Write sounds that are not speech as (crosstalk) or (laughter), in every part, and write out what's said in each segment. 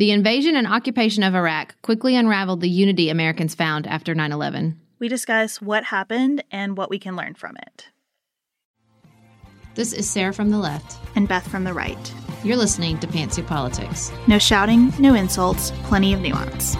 The invasion and occupation of Iraq quickly unraveled the unity Americans found after 9 11. We discuss what happened and what we can learn from it. This is Sarah from the left. And Beth from the right. You're listening to Pantsuit Politics. No shouting, no insults, plenty of nuance.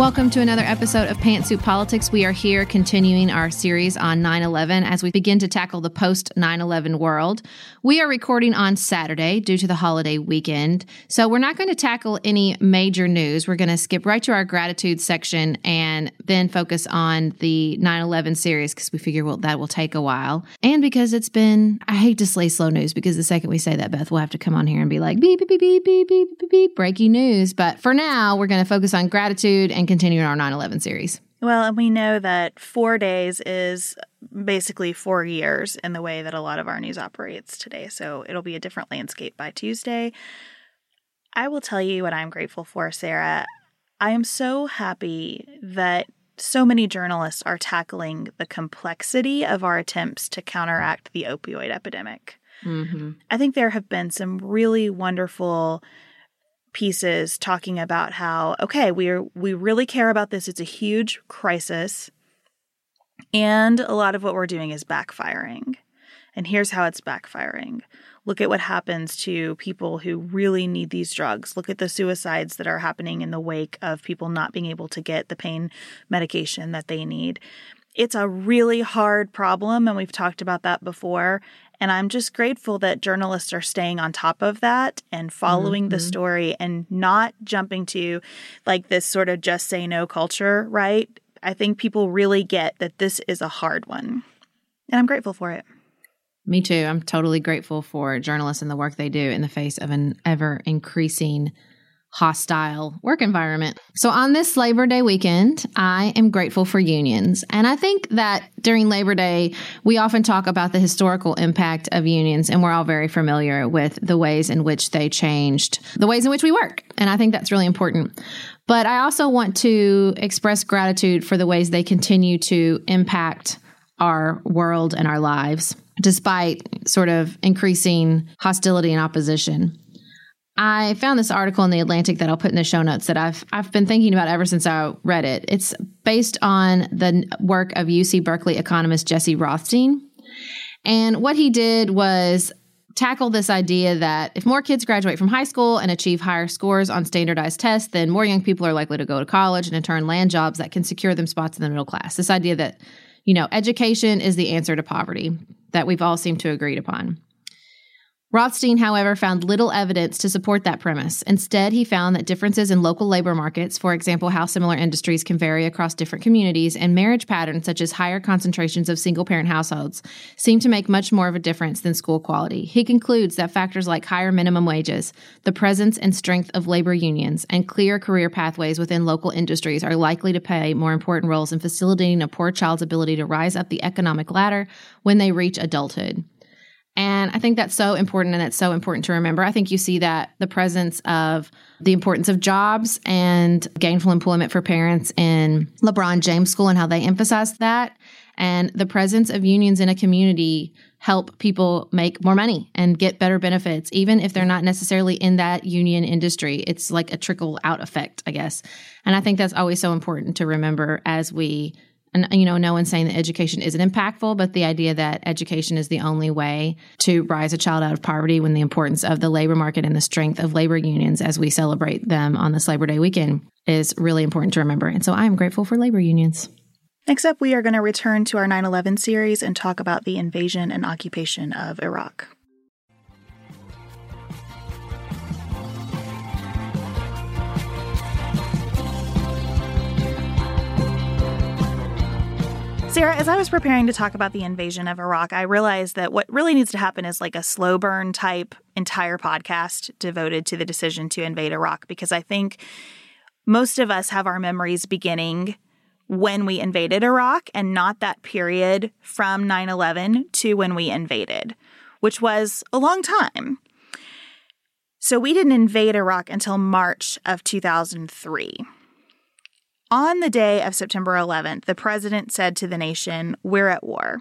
Welcome to another episode of Pantsuit Politics. We are here continuing our series on 9 11 as we begin to tackle the post 9 11 world. We are recording on Saturday due to the holiday weekend, so we're not going to tackle any major news. We're going to skip right to our gratitude section and then focus on the 9 11 series because we figure well, that will take a while. And because it's been, I hate to slay slow news because the second we say that, Beth will have to come on here and be like, beep, beep, beep, beep, beep, beep, beep, beep, breaking news. But for now, we're going to focus on gratitude and continue our 9 11 series. Well, and we know that four days is basically four years in the way that a lot of our news operates today. So it'll be a different landscape by Tuesday. I will tell you what I'm grateful for, Sarah. I am so happy that so many journalists are tackling the complexity of our attempts to counteract the opioid epidemic. Mm-hmm. I think there have been some really wonderful pieces talking about how okay we are we really care about this. It's a huge crisis. And a lot of what we're doing is backfiring. And here's how it's backfiring. Look at what happens to people who really need these drugs. Look at the suicides that are happening in the wake of people not being able to get the pain medication that they need. It's a really hard problem and we've talked about that before and I'm just grateful that journalists are staying on top of that and following mm-hmm. the story and not jumping to like this sort of just say no culture, right? I think people really get that this is a hard one. And I'm grateful for it. Me too. I'm totally grateful for journalists and the work they do in the face of an ever increasing hostile work environment. So, on this Labor Day weekend, I am grateful for unions. And I think that during Labor Day, we often talk about the historical impact of unions, and we're all very familiar with the ways in which they changed the ways in which we work. And I think that's really important. But I also want to express gratitude for the ways they continue to impact our world and our lives. despite sort of increasing hostility and opposition. I found this article in the Atlantic that I'll put in the show notes that I've I've been thinking about ever since I read it. It's based on the work of UC Berkeley economist Jesse Rothstein. And what he did was tackle this idea that if more kids graduate from high school and achieve higher scores on standardized tests, then more young people are likely to go to college and in turn land jobs that can secure them spots in the middle class. This idea that, you know, education is the answer to poverty that we've all seemed to agreed upon. Rothstein, however, found little evidence to support that premise. Instead, he found that differences in local labor markets, for example, how similar industries can vary across different communities, and marriage patterns such as higher concentrations of single parent households, seem to make much more of a difference than school quality. He concludes that factors like higher minimum wages, the presence and strength of labor unions, and clear career pathways within local industries are likely to play more important roles in facilitating a poor child's ability to rise up the economic ladder when they reach adulthood. And I think that's so important and that's so important to remember. I think you see that the presence of the importance of jobs and gainful employment for parents in LeBron James School and how they emphasize that. And the presence of unions in a community help people make more money and get better benefits, even if they're not necessarily in that union industry. It's like a trickle out effect, I guess. And I think that's always so important to remember as we and you know no one's saying that education isn't impactful but the idea that education is the only way to rise a child out of poverty when the importance of the labor market and the strength of labor unions as we celebrate them on this labor day weekend is really important to remember. And so i'm grateful for labor unions. Next up we are going to return to our 9-11 series and talk about the invasion and occupation of iraq Sarah, as I was preparing to talk about the invasion of Iraq, I realized that what really needs to happen is like a slow burn type entire podcast devoted to the decision to invade Iraq because I think most of us have our memories beginning when we invaded Iraq and not that period from 9 11 to when we invaded, which was a long time. So we didn't invade Iraq until March of 2003. On the day of September 11th, the president said to the nation, We're at war.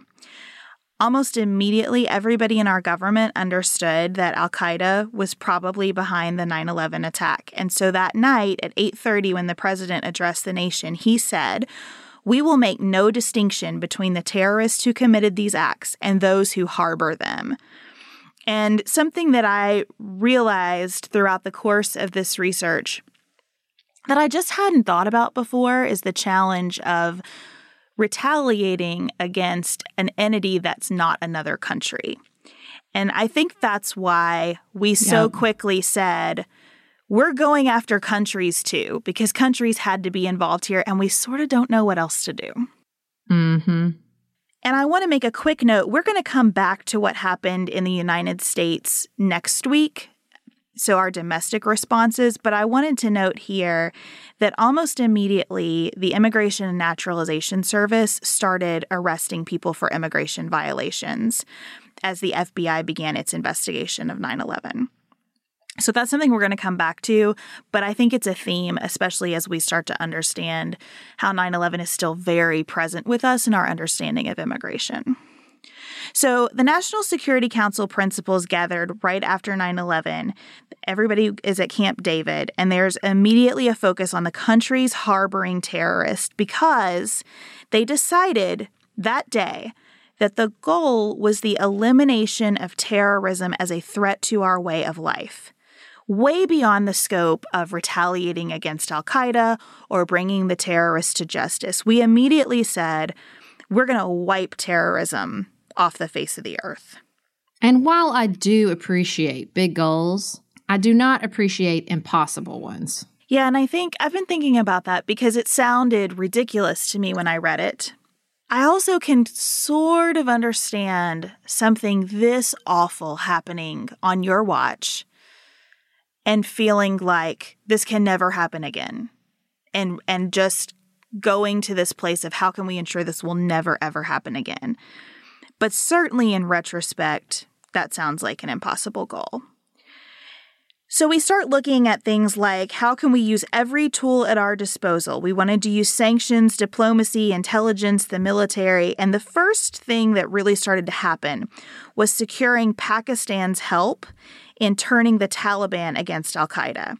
Almost immediately, everybody in our government understood that Al Qaeda was probably behind the 9 11 attack. And so that night at 8:30, when the president addressed the nation, he said, we will make no distinction between the terrorists who committed these acts and those who harbor them. And something that I realized throughout the course of this research that I just hadn't thought about before is the challenge of retaliating against an entity that's not another country. And I think that's why we so yeah. quickly said, we're going after countries too, because countries had to be involved here, and we sort of don't know what else to do. Mm-hmm. And I want to make a quick note. We're going to come back to what happened in the United States next week so our domestic responses. But I wanted to note here that almost immediately, the Immigration and Naturalization Service started arresting people for immigration violations as the FBI began its investigation of 9 11. So that's something we're going to come back to, but I think it's a theme, especially as we start to understand how 9 11 is still very present with us in our understanding of immigration. So, the National Security Council principals gathered right after 9 11. Everybody is at Camp David, and there's immediately a focus on the countries harboring terrorists because they decided that day that the goal was the elimination of terrorism as a threat to our way of life way beyond the scope of retaliating against Al Qaeda or bringing the terrorists to justice. We immediately said, we're going to wipe terrorism off the face of the earth. And while I do appreciate big goals, I do not appreciate impossible ones. Yeah, and I think I've been thinking about that because it sounded ridiculous to me when I read it. I also can sort of understand something this awful happening on your watch and feeling like this can never happen again. And and just going to this place of how can we ensure this will never ever happen again. But certainly in retrospect, that sounds like an impossible goal. So we start looking at things like how can we use every tool at our disposal? We wanted to use sanctions, diplomacy, intelligence, the military, and the first thing that really started to happen was securing Pakistan's help in turning the Taliban against Al Qaeda,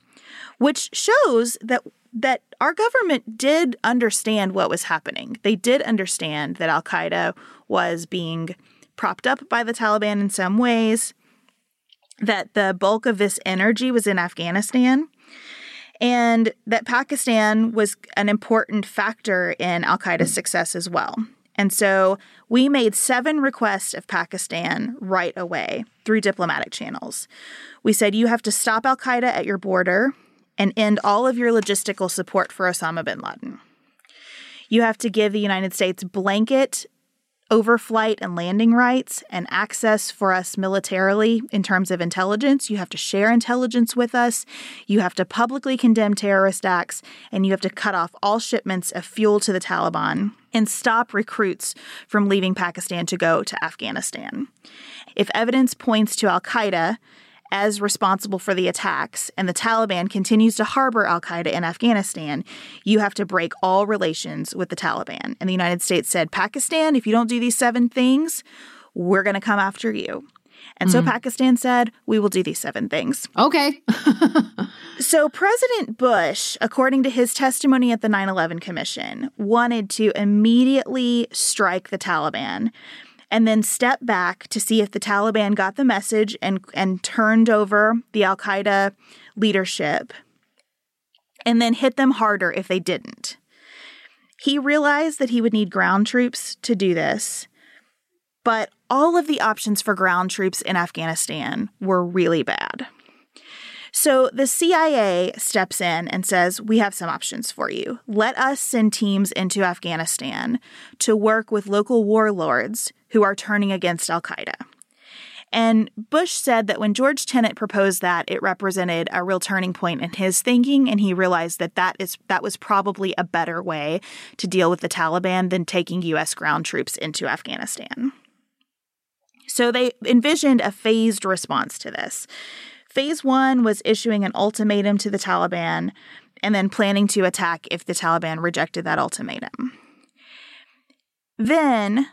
which shows that that our government did understand what was happening. They did understand that Al Qaeda was being propped up by the Taliban in some ways, that the bulk of this energy was in Afghanistan, and that Pakistan was an important factor in Al Qaeda's success as well. And so we made seven requests of Pakistan right away through diplomatic channels. We said, you have to stop Al Qaeda at your border and end all of your logistical support for Osama bin Laden. You have to give the United States blanket overflight and landing rights and access for us militarily in terms of intelligence. You have to share intelligence with us. You have to publicly condemn terrorist acts, and you have to cut off all shipments of fuel to the Taliban and stop recruits from leaving Pakistan to go to Afghanistan. If evidence points to Al Qaeda, as responsible for the attacks and the Taliban continues to harbor Al Qaeda in Afghanistan, you have to break all relations with the Taliban. And the United States said, Pakistan, if you don't do these seven things, we're going to come after you. And so mm. Pakistan said, we will do these seven things. Okay. (laughs) so President Bush, according to his testimony at the 9 11 Commission, wanted to immediately strike the Taliban and then step back to see if the Taliban got the message and, and turned over the Al Qaeda leadership, and then hit them harder if they didn't. He realized that he would need ground troops to do this, but all of the options for ground troops in Afghanistan were really bad. So the CIA steps in and says, We have some options for you. Let us send teams into Afghanistan to work with local warlords who are turning against Al Qaeda. And Bush said that when George Tenet proposed that, it represented a real turning point in his thinking, and he realized that that is that was probably a better way to deal with the Taliban than taking U.S. ground troops into Afghanistan. So they envisioned a phased response to this. Phase one was issuing an ultimatum to the Taliban and then planning to attack if the Taliban rejected that ultimatum. Then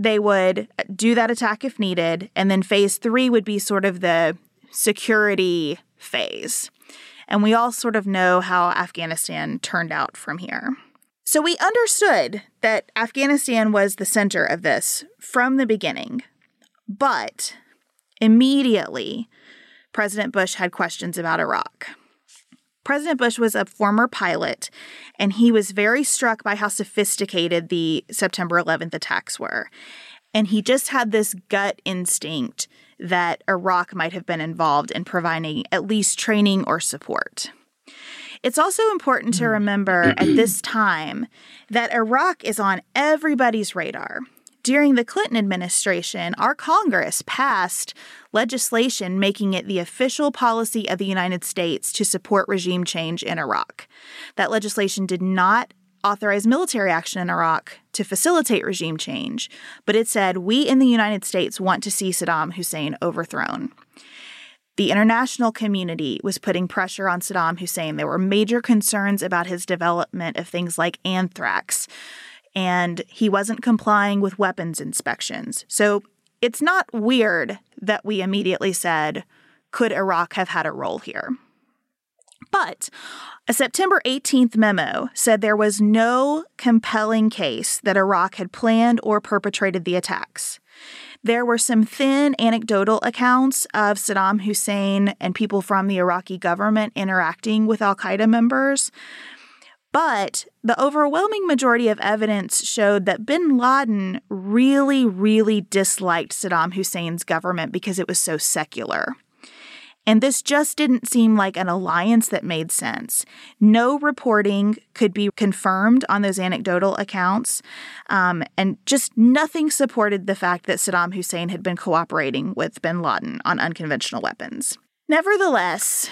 they would do that attack if needed, and then phase three would be sort of the security phase. And we all sort of know how Afghanistan turned out from here. So we understood that Afghanistan was the center of this from the beginning. But immediately, President Bush had questions about Iraq. President Bush was a former pilot, and he was very struck by how sophisticated the September 11th attacks were. And he just had this gut instinct that Iraq might have been involved in providing at least training or support. It's also important to mm. remember at this time that Iraq is on everybody's radar during the Clinton administration, our Congress passed legislation making it the official policy of the United States to support regime change in Iraq. That legislation did not authorize military action in Iraq to facilitate regime change, but it said, We in the United States want to see Saddam Hussein overthrown. The international community was putting pressure on Saddam Hussein. There were major concerns about his development of things like anthrax, and he wasn't complying with weapons inspections. So it's not weird that we immediately said, could Iraq have had a role here? But a September 18th memo said there was no compelling case that Iraq had planned or perpetrated the attacks. There were some thin anecdotal accounts of Saddam Hussein and people from the Iraqi government interacting with Al Qaeda members, but the overwhelming majority of evidence showed that bin Laden really, really disliked Saddam Hussein's government because it was so secular. And this just didn't seem like an alliance that made sense. No reporting could be confirmed on those anecdotal accounts, um, and just nothing supported the fact that Saddam Hussein had been cooperating with bin Laden on unconventional weapons. Nevertheless,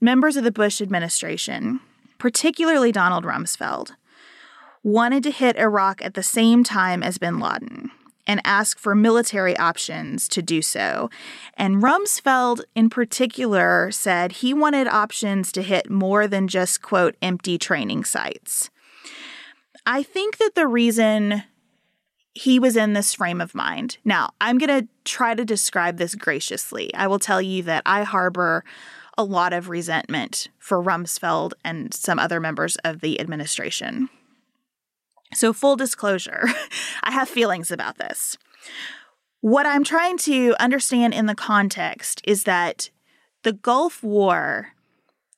members of the Bush administration particularly Donald Rumsfeld, wanted to hit Iraq at the same time as bin Laden. and ask for military options to do so. And Rumsfeld, in particular, said he wanted options to hit more than just, quote, empty training sites. I think that the reason he was in this frame of mind. Now, I'm going to try to describe this graciously. I will tell you that I harbor a lot of resentment for Rumsfeld and some other members of the administration. So, full disclosure, (laughs) I have feelings about this. What I'm trying to understand in the context is that the Gulf War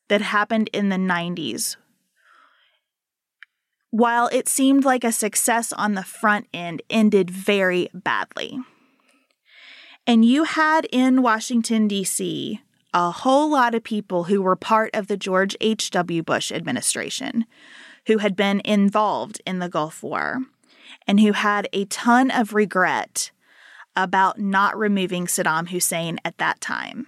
that happened in the 90s, while it seemed like a success on the front end, ended very badly. And you had in Washington, D.C., a whole lot of people who were part of the George H.W. Bush administration who had been involved in the Gulf War and who had a ton of regret about not removing Saddam Hussein at that time.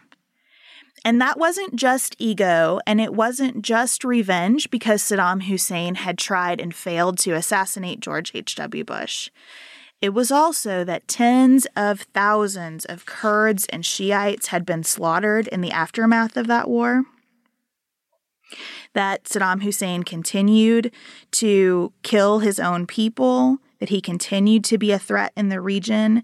And that wasn't just ego and it wasn't just revenge because Saddam Hussein had tried and failed to assassinate George H.W. Bush. It was also that tens of thousands of Kurds and Shiites had been slaughtered in the aftermath of that war that Saddam Hussein continued to kill his own people, that he continued to be a threat in the region.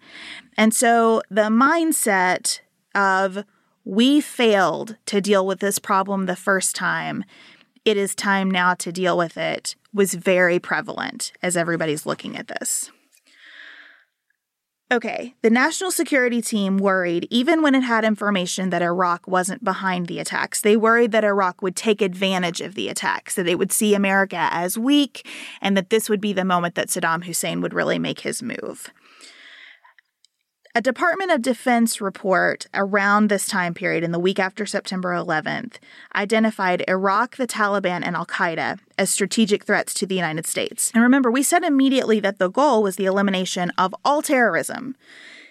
And so the mindset of we failed to deal with this problem the first time, it is time now to deal with it was very prevalent as everybody's looking at this. Okay, the national security team worried, even when it had information that Iraq wasn't behind the attacks, they worried that Iraq would take advantage of the attacks, that they would see America as weak, and that this would be the moment that Saddam Hussein would really make his move. A Department of Defense report around this time period, in the week after September 11th, identified Iraq, the Taliban, and Al Qaeda as strategic threats to the United States. And remember, we said immediately that the goal was the elimination of all terrorism.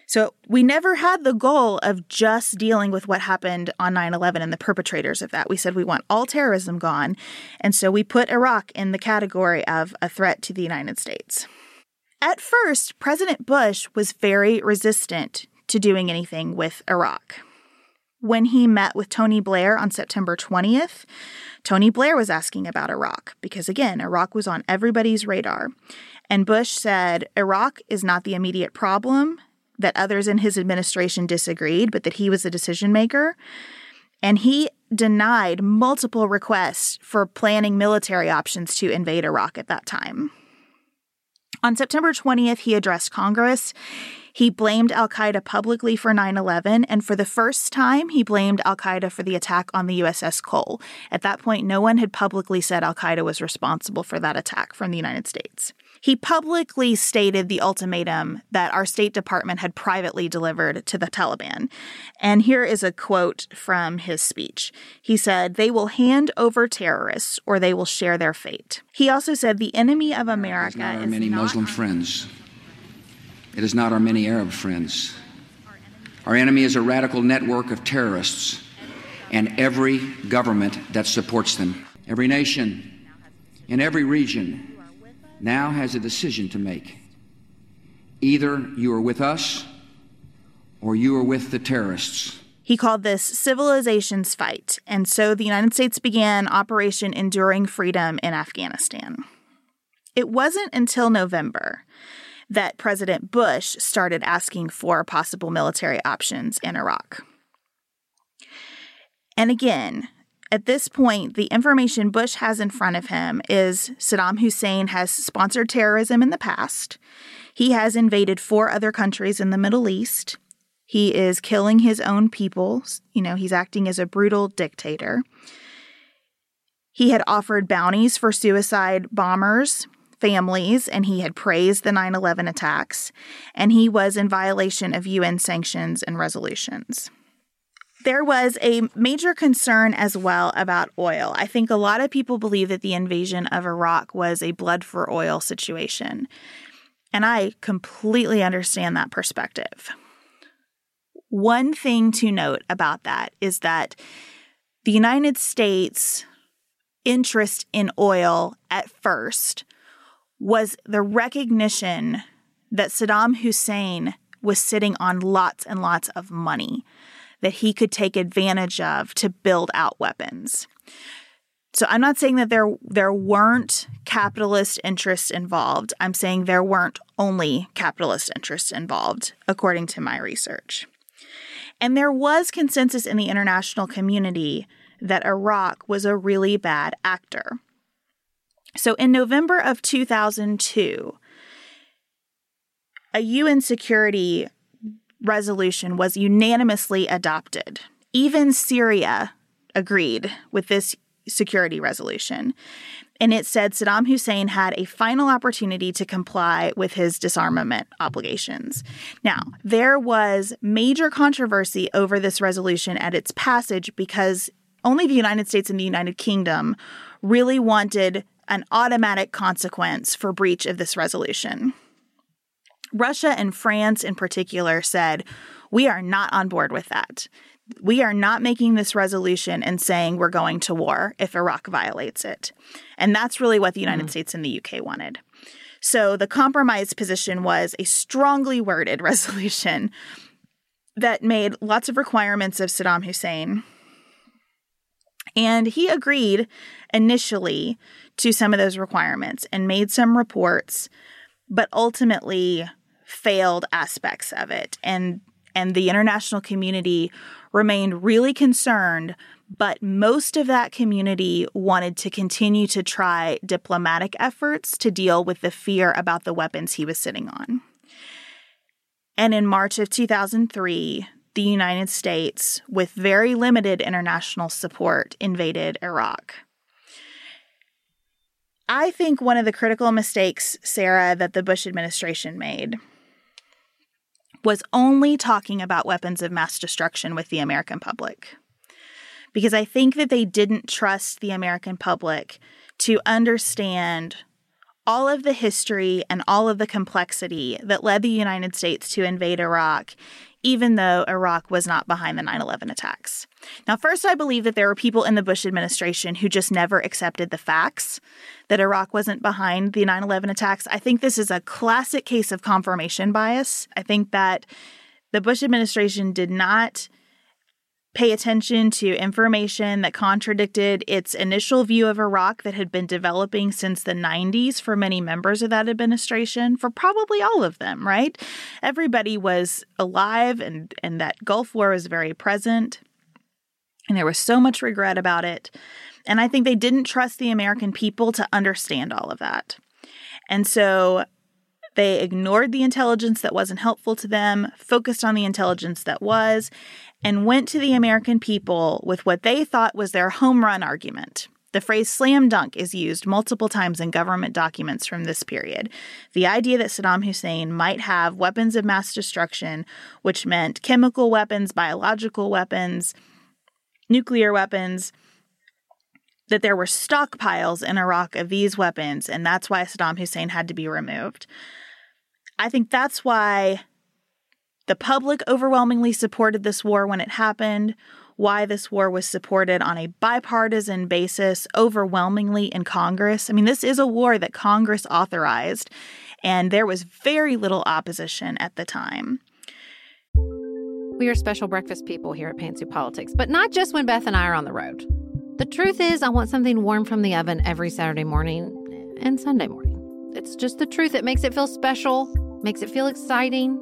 So we never had the goal of just dealing with what happened on 9 11 and the perpetrators of that. We said we want all terrorism gone. And so we put Iraq in the category of a threat to the United States. At first, President Bush was very resistant to doing anything with Iraq. When he met with Tony Blair on September 20th, Tony Blair was asking about Iraq because, again, Iraq was on everybody's radar. And Bush said Iraq is not the immediate problem, that others in his administration disagreed, but that he was the decision maker. And he denied multiple requests for planning military options to invade Iraq at that time. On September 20th, he addressed Congress. He blamed Al Qaeda publicly for 9 11, and for the first time, he blamed Al Qaeda for the attack on the USS Cole. At that point, no one had publicly said Al Qaeda was responsible for that attack from the United States. He publicly stated the ultimatum that our State Department had privately delivered to the Taliban. And here is a quote from his speech. He said, They will hand over terrorists or they will share their fate. He also said, The enemy of America not our many Muslim friends. It is not our many Arab friends. Our enemy is a radical network of terrorists and every government that supports them. Every nation in every region now has a decision to make. Either you are with us or you are with the terrorists. He called this Civilization's Fight, and so the United States began Operation Enduring Freedom in Afghanistan. It wasn't until November that President Bush started asking for possible military options in Iraq. And again, at this point, the information Bush has in front of him is Saddam Hussein has sponsored terrorism in the past. He has invaded four other countries in the Middle East. He is killing his own people. You know, he's acting as a brutal dictator. He had offered bounties for suicide bombers, families, and he had praised the 9 11 attacks. And he was in violation of UN sanctions and resolutions. There was a major concern as well about oil. I think a lot of people believe that the invasion of Iraq was a blood for oil situation. And I completely understand that perspective. One thing to note about that is that the United States' interest in oil at first was the recognition that Saddam Hussein was sitting on lots and lots of money that he could take advantage of to build out weapons. So I'm not saying that there there weren't capitalist interests involved. I'm saying there weren't only capitalist interests involved according to my research. And there was consensus in the international community that Iraq was a really bad actor. So in November of 2002, a UN security resolution was unanimously adopted. Even Syria agreed with this security resolution. And it said Saddam Hussein had a final opportunity to comply with his disarmament obligations. Now, there was major controversy over this resolution at its passage because only the United States and the United Kingdom really wanted an automatic consequence for breach of this resolution. Russia and France, in particular, said, We are not on board with that. We are not making this resolution and saying we're going to war if Iraq violates it. And that's really what the United mm. States and the UK wanted. So the compromise position was a strongly worded (laughs) resolution that made lots of requirements of Saddam Hussein. And he agreed initially to some of those requirements and made some reports, but ultimately failed aspects of it. And and the international community remained really concerned, but most of that community wanted to continue to try diplomatic efforts to deal with the fear about the weapons he was sitting on. And in March of 2003, the United States, with very limited international support, invaded Iraq. I think one of the critical mistakes, Sarah, that the Bush administration made was only talking about weapons of mass destruction with the American public. Because I think that they didn't trust the American public to understand all of the history and all of the complexity that led the United States to invade Iraq, even though Iraq was not behind the 9 11 attacks. Now, first, I believe that there were people in the Bush administration who just never accepted the facts that Iraq wasn't behind the 9 11 attacks. I think this is a classic case of confirmation bias. I think that the Bush administration did not pay attention to information that contradicted its initial view of Iraq that had been developing since the 90s for many members of that administration, for probably all of them, right? Everybody was alive and, and that Gulf War was very present. And there was so much regret about it. And I think they didn't trust the American people to understand all of that. And so they ignored the intelligence that wasn't helpful to them, focused on the intelligence that was, and went to the American people with what they thought was their home run argument. The phrase slam dunk is used multiple times in government documents from this period. The idea that Saddam Hussein might have weapons of mass destruction, which meant chemical weapons, biological weapons, nuclear weapons, that there were stockpiles in Iraq of these weapons, and that's why Saddam Hussein had to be removed. I think that's why the public overwhelmingly supported this war when it happened, why this war was supported on a bipartisan basis overwhelmingly in Congress. I mean, this is a war that Congress authorized, and there was very little opposition at the time. We are special breakfast people here at Pantsuit Politics, but not just when Beth and I are on the road. The truth is, I want something warm from the oven every Saturday morning and Sunday morning. It's just the truth. It makes it feel special, makes it feel exciting.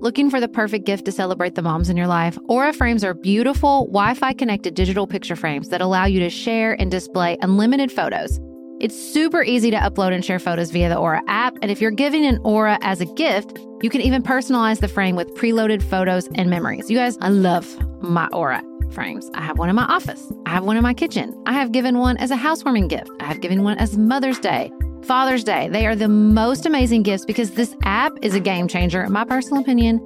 Looking for the perfect gift to celebrate the moms in your life? Aura frames are beautiful, Wi Fi connected digital picture frames that allow you to share and display unlimited photos. It's super easy to upload and share photos via the Aura app. And if you're giving an Aura as a gift, you can even personalize the frame with preloaded photos and memories. You guys, I love my Aura frames. I have one in my office. I have one in my kitchen. I have given one as a housewarming gift. I have given one as Mother's Day. Father's Day. They are the most amazing gifts because this app is a game changer, in my personal opinion,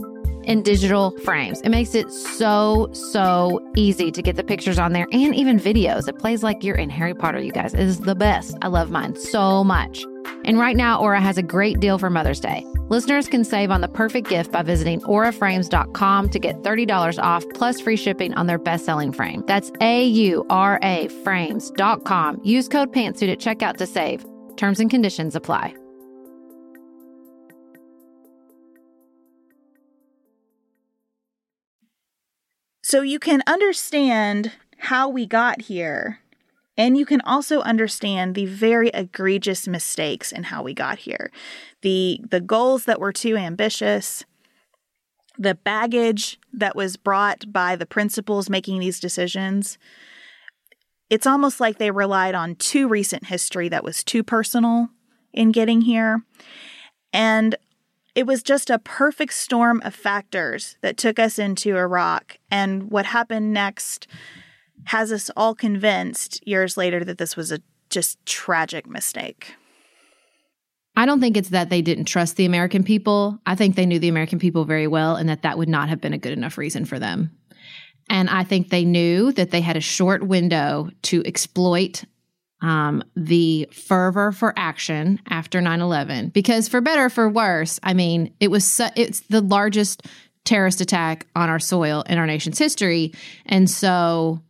in digital frames. It makes it so, so easy to get the pictures on there and even videos. It plays like you're in Harry Potter, you guys. It is the best. I love mine so much. And right now, Aura has a great deal for Mother's Day. Listeners can save on the perfect gift by visiting auraframes.com to get $30 off plus free shipping on their best selling frame. That's A U R A frames.com. Use code PANTSUIT at checkout to save. Terms and conditions apply. So you can understand how we got here, and you can also understand the very egregious mistakes in how we got here. The the goals that were too ambitious, the baggage that was brought by the principals making these decisions. It's almost like they relied on too recent history that was too personal in getting here. And it was just a perfect storm of factors that took us into Iraq. And what happened next has us all convinced years later that this was a just tragic mistake. I don't think it's that they didn't trust the American people. I think they knew the American people very well and that that would not have been a good enough reason for them. And I think they knew that they had a short window to exploit um, the fervor for action after 9-11 because for better for worse i mean it was su- it's the largest terrorist attack on our soil in our nation's history and so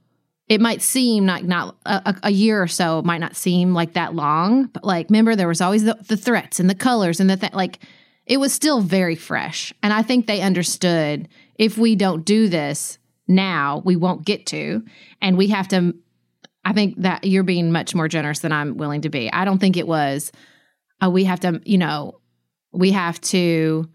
it might seem like not a, a year or so might not seem like that long but like remember there was always the, the threats and the colors and the th- like it was still very fresh and i think they understood if we don't do this now we won't get to and we have to I think that you're being much more generous than I'm willing to be. I don't think it was, uh, we have to, you know, we have to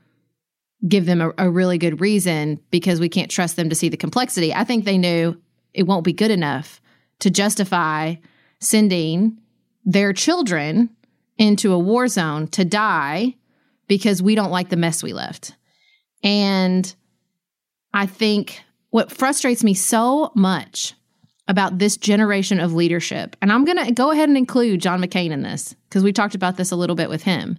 give them a, a, really good reason because we can't trust them to see the complexity. I think they knew it won't be good enough to justify sending their children into a war zone to die because we don't like the mess we left. And I think what frustrates me so much about this generation of leadership. And I'm going to go ahead and include John McCain in this because we talked about this a little bit with him.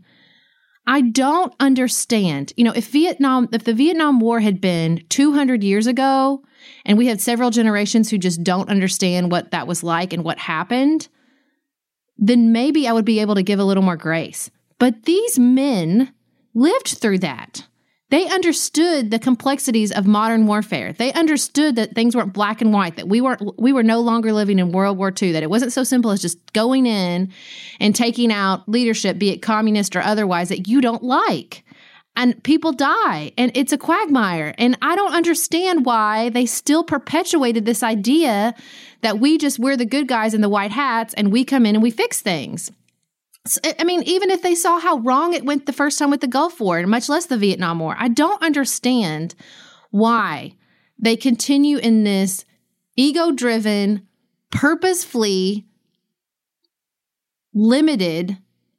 I don't understand. You know, if Vietnam, if the Vietnam War had been 200 years ago and we had several generations who just don't understand what that was like and what happened, then maybe I would be able to give a little more grace. But these men lived through that. They understood the complexities of modern warfare. They understood that things weren't black and white, that we weren't we were no longer living in World War II, that it wasn't so simple as just going in and taking out leadership, be it communist or otherwise, that you don't like. And people die, and it's a quagmire. And I don't understand why they still perpetuated this idea that we just wear the good guys in the white hats and we come in and we fix things. I mean, even if they saw how wrong it went the first time with the Gulf War, much less the Vietnam War, I don't understand why they continue in this ego driven, purposefully limited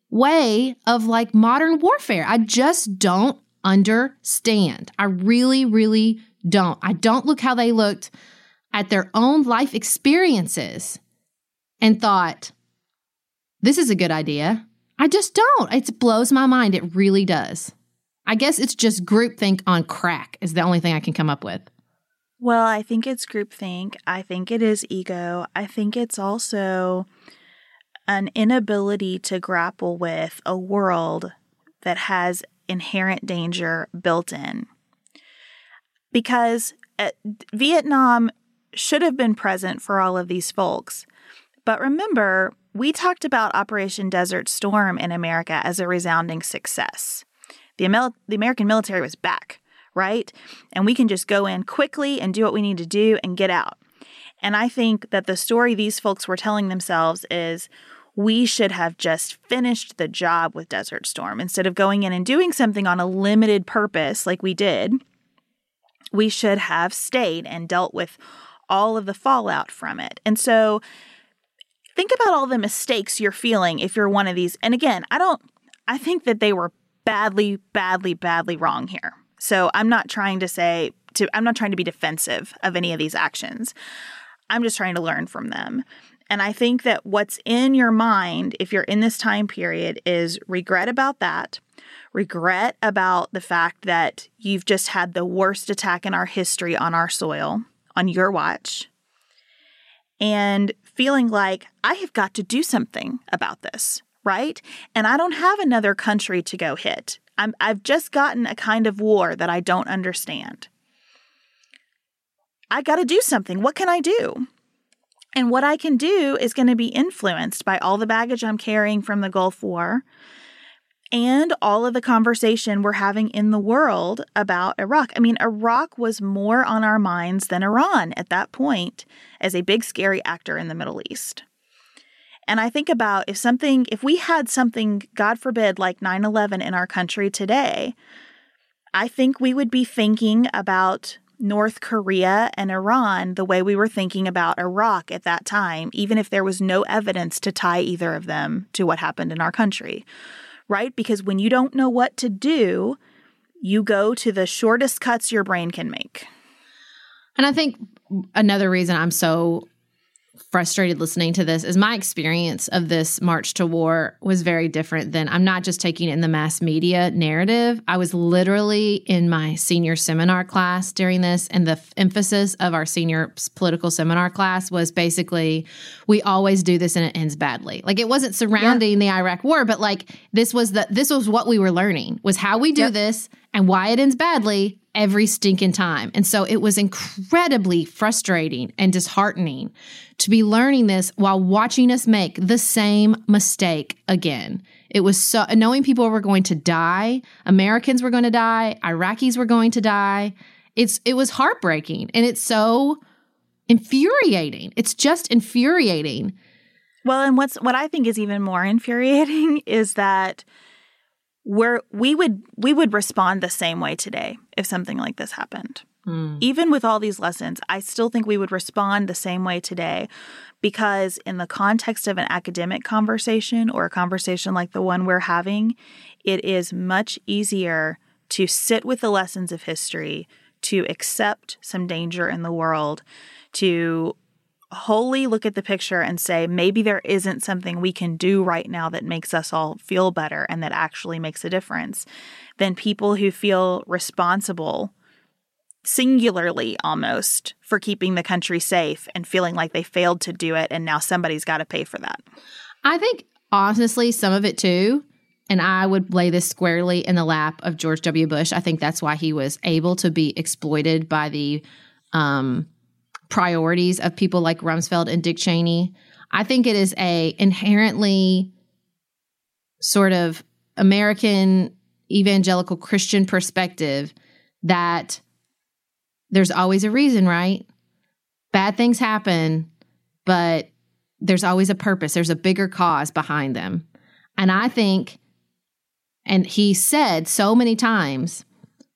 way of like modern warfare. I just don't understand. I really, really don't. I don't look how they looked at their own life experiences and thought, this is a good idea. I just don't. It blows my mind. It really does. I guess it's just groupthink on crack, is the only thing I can come up with. Well, I think it's groupthink. I think it is ego. I think it's also an inability to grapple with a world that has inherent danger built in. Because uh, Vietnam should have been present for all of these folks. But remember, we talked about Operation Desert Storm in America as a resounding success. The, the American military was back, right? And we can just go in quickly and do what we need to do and get out. And I think that the story these folks were telling themselves is we should have just finished the job with Desert Storm instead of going in and doing something on a limited purpose like we did. We should have stayed and dealt with all of the fallout from it. And so think about all the mistakes you're feeling if you're one of these. And again, I don't, I think that they were badly, badly, badly wrong here. So I'm not trying to say, to, I'm not trying to be defensive of any of these actions. I'm just trying to learn from them. And I think that what's in your mind, if you're in this time period, is regret about that, regret about the fact that you've just had the worst attack in our history on our soil, on your watch, and feeling like I have got to do something about this, right? And I don't have another country to go hit. I'm, I've just gotten a kind of war that I don't understand. I got to do something. What can I do? And what I can do is going to be influenced by all the baggage I'm carrying from the Gulf War and all of the conversation we're having in the world about Iraq. I mean, Iraq was more on our minds than Iran at that point as a big, scary actor in the Middle East. And I think about if something, if we had something, God forbid, like 9 11 in our country today, I think we would be thinking about North Korea and Iran the way we were thinking about Iraq at that time, even if there was no evidence to tie either of them to what happened in our country right? Because when you don't know what to do, you go to the shortest cuts your brain can make. And I think another reason I'm so frustrated listening to this is my experience of this march to war was very different than I'm not just taking in the mass media narrative. I was literally in my senior seminar class during this, and the f- emphasis of our senior political seminar class was basically we always do this and it ends badly. Like it wasn't surrounding yeah. the Iraq war, but like this was the this was what we were learning was how we do yep. this and why it ends badly every stinking time. And so it was incredibly frustrating and disheartening to be learning this while watching us make the same mistake again. It was so knowing people were going to die, Americans were going to die, Iraqis were going to die. It's it was heartbreaking and it's so infuriating. It's just infuriating. Well, and what's what I think is even more (laughs) infuriating is that where we would we would respond the same way today if something like this happened. Mm. Even with all these lessons, I still think we would respond the same way today because in the context of an academic conversation or a conversation like the one we're having, it is much easier to sit with the lessons of history, to accept some danger in the world, to wholly look at the picture and say, maybe there isn't something we can do right now that makes us all feel better and that actually makes a difference, than people who feel responsible singularly almost for keeping the country safe and feeling like they failed to do it and now somebody's got to pay for that. I think honestly some of it too and I would lay this squarely in the lap of George W. Bush. I think that's why he was able to be exploited by the um, priorities of people like Rumsfeld and Dick Cheney. I think it is a inherently sort of American evangelical Christian perspective that there's always a reason, right? Bad things happen, but there's always a purpose. There's a bigger cause behind them. And I think, and he said so many times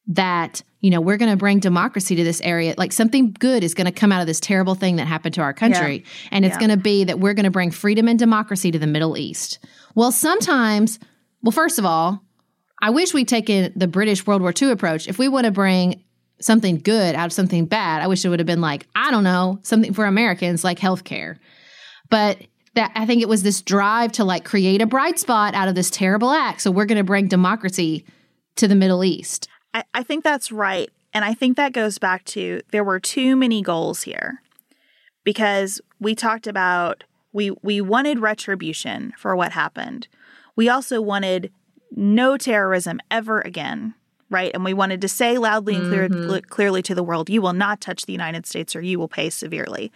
that you know, we're going to bring democracy to this area. Like something good is going to come out of this terrible thing that happened to our country. Yeah. And it's yeah. going to be that we're going to bring freedom and democracy to the Middle East. Well, sometimes, well, first of all, I wish we'd taken the British World War II approach. If we want to bring something good out of something bad, I wish it would have been like, I don't know, something for Americans like healthcare. But that I think it was this drive to like create a bright spot out of this terrible act. So we're going to bring democracy to the Middle East. I, I think that's right. And I think that goes back to there were too many goals here because we talked about we we wanted retribution for what happened. We also wanted no terrorism ever again, right? And we wanted to say loudly and clear, mm-hmm. clearly to the world, you will not touch the United States or you will pay severely.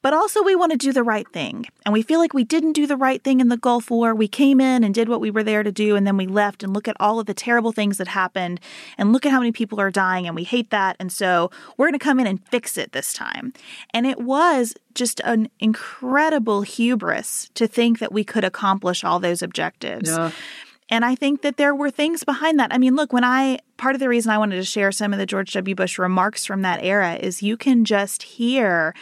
But also, we want to do the right thing. And we feel like we didn't do the right thing in the Gulf War. We came in and did what we were there to do, and then we left and look at all of the terrible things that happened and look at how many people are dying, and we hate that. And so we're going to come in and fix it this time. And it was just an incredible hubris to think that we could accomplish all those objectives. Yeah. And I think that there were things behind that. I mean, look, when I, part of the reason I wanted to share some of the George W. Bush remarks from that era is you can just hear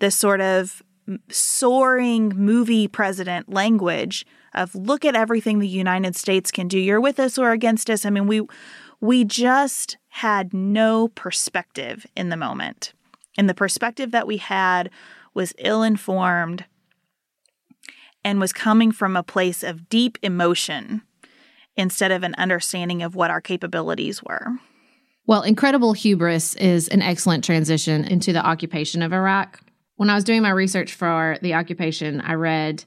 this sort of soaring movie president language of look at everything the United States can do. You're with us or against us. I mean, we we just had no perspective in the moment. And the perspective that we had was ill-informed and was coming from a place of deep emotion instead of an understanding of what our capabilities were. Well, incredible hubris is an excellent transition into the occupation of Iraq. When I was doing my research for the occupation, I read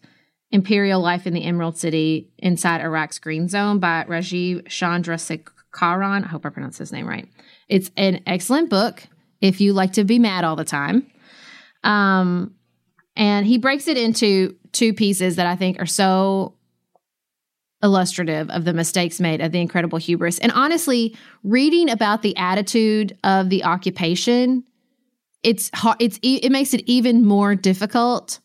Imperial Life in the Emerald City Inside Iraq's Green Zone by Rajiv Chandrasekaran. I hope I pronounced his name right. It's an excellent book if you like to be mad all the time. Um, and he breaks it into two pieces that I think are so illustrative of the mistakes made of the incredible hubris. And honestly, reading about the attitude of the occupation it's hard, it's it makes it even more difficult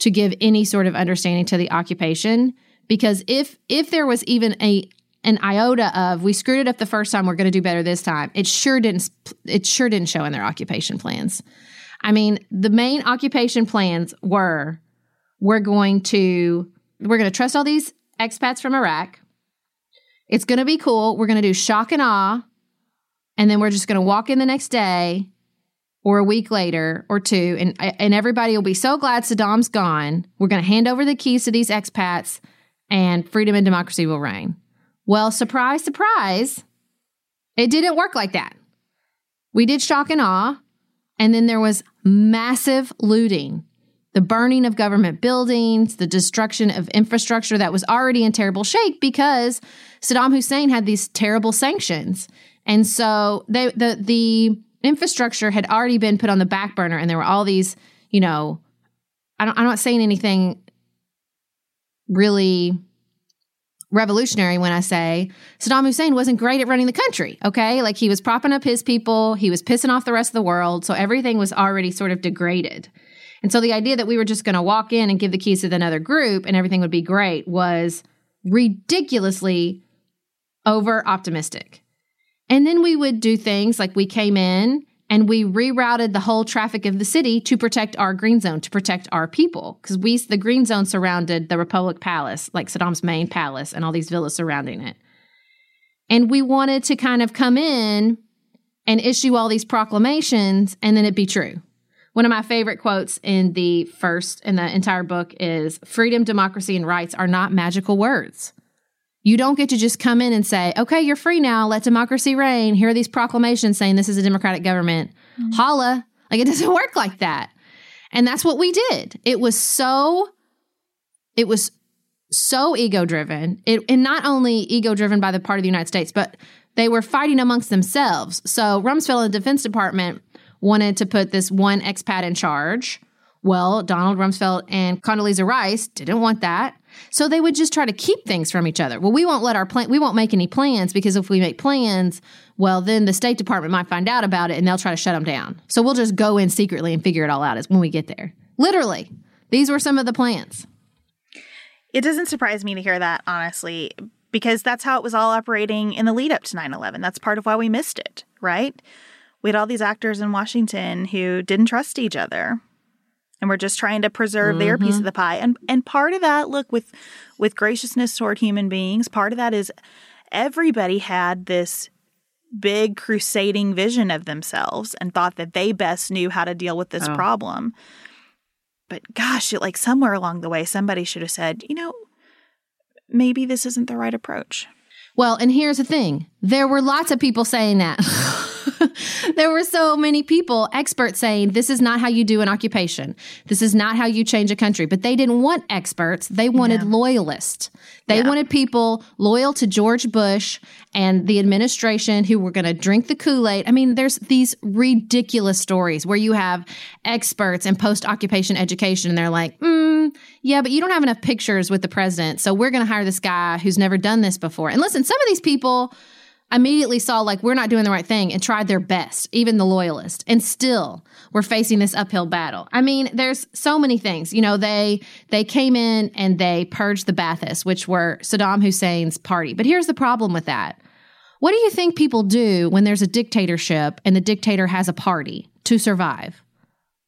to give any sort of understanding to the occupation because if if there was even a an iota of we screwed it up the first time we're going to do better this time it sure didn't it sure didn't show in their occupation plans. I mean the main occupation plans were we're going to we're going to trust all these expats from iraq. It's going to be cool. We're going to do shock and awe. And then we're just going to walk in the next day or a week later or two, and and everybody will be so glad Saddam's gone. We're going to hand over the keys to these expats, and freedom and democracy will reign. Well, surprise, surprise, it didn't work like that. We did shock and awe, and then there was massive looting, the burning of government buildings, the destruction of infrastructure that was already in terrible shape because Saddam Hussein had these terrible sanctions. And so they, the the infrastructure had already been put on the back burner and there were all these, you know, I don't, I'm not saying anything really revolutionary when I say Saddam Hussein wasn't great at running the country. Okay. Like he was propping up his people, he was pissing off the rest of the world. So everything was already sort of degraded. And so the idea that we were just going to walk in and give the keys to another group and everything would be great was ridiculously over optimistic. And then we would do things like we came in and we rerouted the whole traffic of the city to protect our green zone, to protect our people. Because we, the green zone surrounded the Republic Palace, like Saddam's main palace, and all these villas surrounding it. And we wanted to kind of come in and issue all these proclamations, and then it be true. One of my favorite quotes in the first, in the entire book is freedom, democracy, and rights are not magical words. You don't get to just come in and say, okay, you're free now. Let democracy reign. Here are these proclamations saying this is a democratic government. Mm-hmm. Holla. Like it (laughs) doesn't work like that. And that's what we did. It was so, it was so ego driven. It, and not only ego driven by the part of the United States, but they were fighting amongst themselves. So Rumsfeld and the Defense Department wanted to put this one expat in charge. Well, Donald Rumsfeld and Condoleezza Rice didn't want that. So they would just try to keep things from each other. Well, we won't let our plan, we won't make any plans because if we make plans, well, then the State Department might find out about it and they'll try to shut them down. So we'll just go in secretly and figure it all out as when we get there. Literally, these were some of the plans. It doesn't surprise me to hear that, honestly, because that's how it was all operating in the lead up to 9 11. That's part of why we missed it, right? We had all these actors in Washington who didn't trust each other and we're just trying to preserve mm-hmm. their piece of mm-hmm. the pie and and part of that look with with graciousness toward human beings part of that is everybody had this big crusading vision of themselves and thought that they best knew how to deal with this Oh. problem. But gosh, it, like somewhere along the way, somebody should have said, you know, maybe this isn't the right approach. Well, and here's the thing there were lots of people saying that. (laughs) (laughs) there were so many people, experts saying this is not how you do an occupation. This is not how you change a country. But they didn't want experts, they wanted loyalists. They Yeah. wanted people loyal to George Bush and the administration who were going to drink the Kool Aid. I mean, there's these ridiculous stories where you have experts in post occupation education and they're like, mm, yeah, but you don't have enough pictures with the president. So we're going to hire this guy who's never done this before. And listen, some of these people immediately saw like we're not doing the right thing and tried their best, even the loyalists, and still we're facing this uphill battle. I mean, there's so many things. You know, they they came in and they purged the Ba'athist, which were Saddam Hussein's party. But here's the problem with that. What do you think people do when there's a dictatorship and the dictator has a party to survive?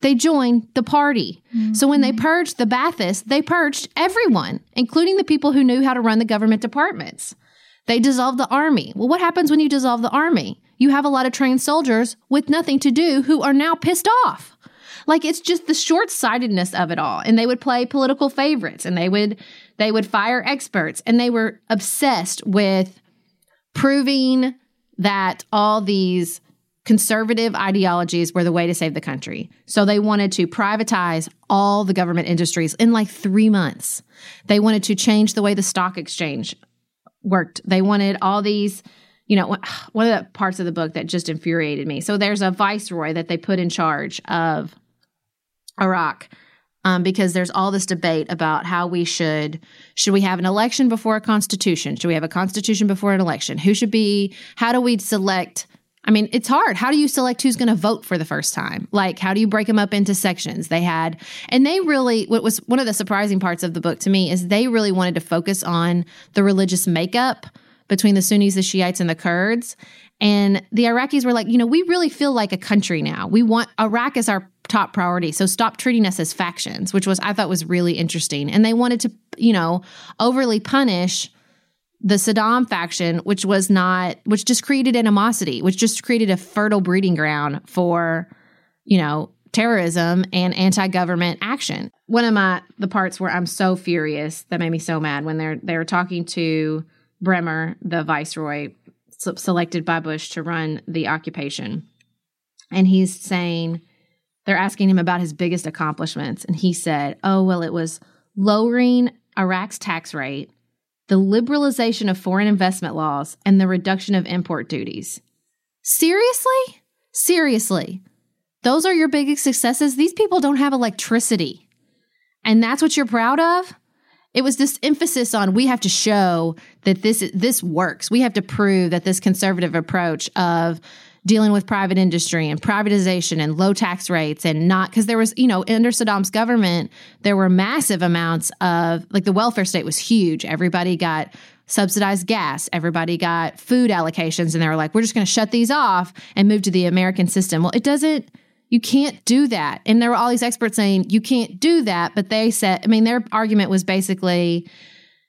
They join the party. So when they mm-hmm. purged the Ba'athists, they purged everyone, including the people who knew how to run the government departments. They dissolved the army. Well, what happens when you dissolve the army? You have a lot of trained soldiers with nothing to do who are now pissed off. Like it's just the short-sightedness of it all. And they would play political favorites and they would they would fire experts and they were obsessed with proving that all these conservative ideologies were the way to save the country. So they wanted to privatize all the government industries in like 3 months. They wanted to change the way the stock exchange worked. They wanted all these, you know, (sighs) one of the parts of the book that just infuriated me. So there's a viceroy that they put in charge of Iraq. Um, because there's all this debate about how we should should we have an election before a constitution? Should we have a constitution before an election? Who should be? How do we select? I mean, it's hard. How do you select who's going to vote for the first time? Like, how do you break them up into sections? They had, and they really, what was one of the surprising parts of the book to me is they really wanted to focus on the religious makeup between the Sunnis, the Shiites, and the Kurds. And the Iraqis were like, you know, we really feel like a country now. We want Iraq as our top priority. So stop treating us as factions, which was I thought was really interesting. And they wanted to, you know, overly punish the Saddam faction, which was not, which just created animosity, which just created a fertile breeding ground for, you know, terrorism and anti-government action. One of my the parts where I'm so furious that made me so mad when they're they're talking to Bremer, the viceroy selected by Bush to run the occupation, and he's saying they're asking him about his biggest accomplishments, and he said, "Oh well, it was lowering Iraq's tax rate." The liberalization of foreign investment laws, and the reduction of import duties. Seriously? Seriously. Those are your biggest successes? These people don't have electricity. And that's what you're proud of? It was this emphasis on we have to show that this this works. We have to prove that this conservative approach of dealing with private industry and privatization and low tax rates and not because there was you know under Saddam's government there were massive amounts of like the welfare state was huge. Everybody got subsidized gas. Everybody got food allocations and they were like we're just going to shut these off and move to the American system. Well, it doesn't you can't do that. And there were all these experts saying you can't do that, but they said, I mean, their argument was basically,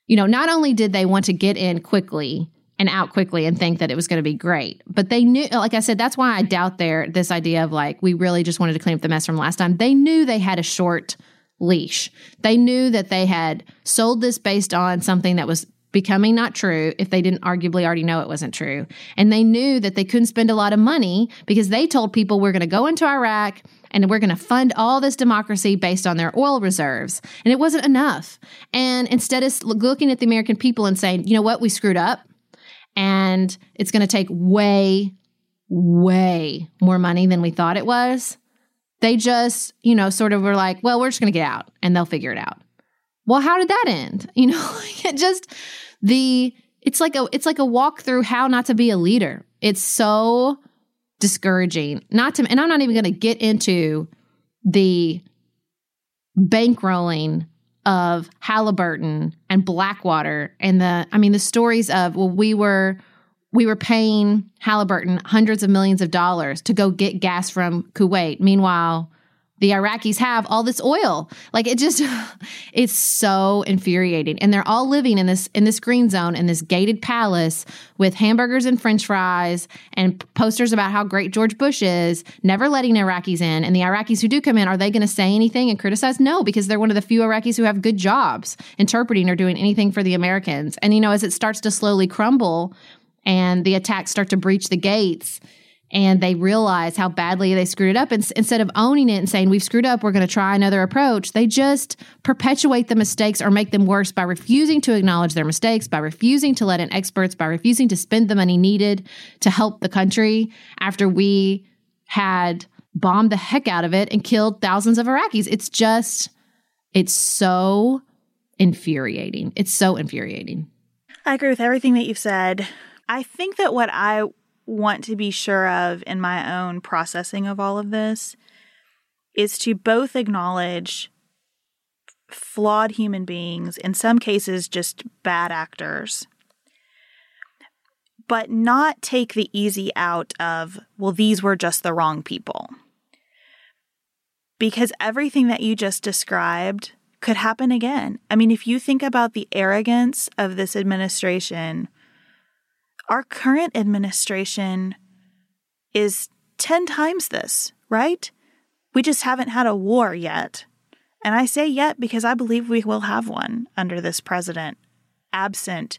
you know, not only did they want to get in quickly and out quickly and think that it was going to be great, but they knew, like I said, that's why I doubt their this idea of like we really just wanted to clean up the mess from last time. They knew they had a short leash. They knew that they had sold this based on something that was becoming not true if they didn't arguably already know it wasn't true. And they knew that they couldn't spend a lot of money because they told people we're going to go into Iraq and we're going to fund all this democracy based on their oil reserves. And it wasn't enough. And instead of looking at the American people and saying, you know what, we screwed up and it's going to take way, way more money than we thought it was. They just, you know, sort of were like, well, we're just going to get out and they'll figure it out. Well, how did that end? (laughs) You know, it just the it's like a it's like a walk through how not to be a leader. It's so discouraging. Not to and I'm not even going to get into the bankrolling of Halliburton and Blackwater and the I mean the stories of well we were we were paying Halliburton hundreds of millions of dollars to go get gas from Kuwait. Meanwhile, the Iraqis have all this oil. Like it just (laughs) it's so infuriating. And they're all living in this in this green zone in this gated palace with hamburgers and french fries and posters about how great George Bush is, never letting Iraqis in. And the Iraqis who do come in, are they going to say anything and criticize? No, because they're one of the few Iraqis who have good jobs interpreting or doing anything for the Americans. And you know, as it starts to slowly crumble and the attacks start to breach the gates, and they realize how badly they screwed it up. And instead of owning it and saying, we've screwed up, we're going to try another approach, they just perpetuate the mistakes or make them worse by refusing to acknowledge their mistakes, by refusing to let in experts, by refusing to spend the money needed to help the country after we had bombed the heck out of it and killed thousands of Iraqis. It's just, it's so infuriating. It's so infuriating. I agree with everything that you've said. I think that what I want to be sure of in my own processing of all of this is to both acknowledge flawed human beings, in some cases, just bad actors, but not take the easy out of, well, these were just the wrong people. Because everything that you just described could happen again. I mean, if you think about the arrogance of this administration, our current administration is 10 times this, right? We just haven't had a war yet. And I say yet because I believe we will have one under this president, absent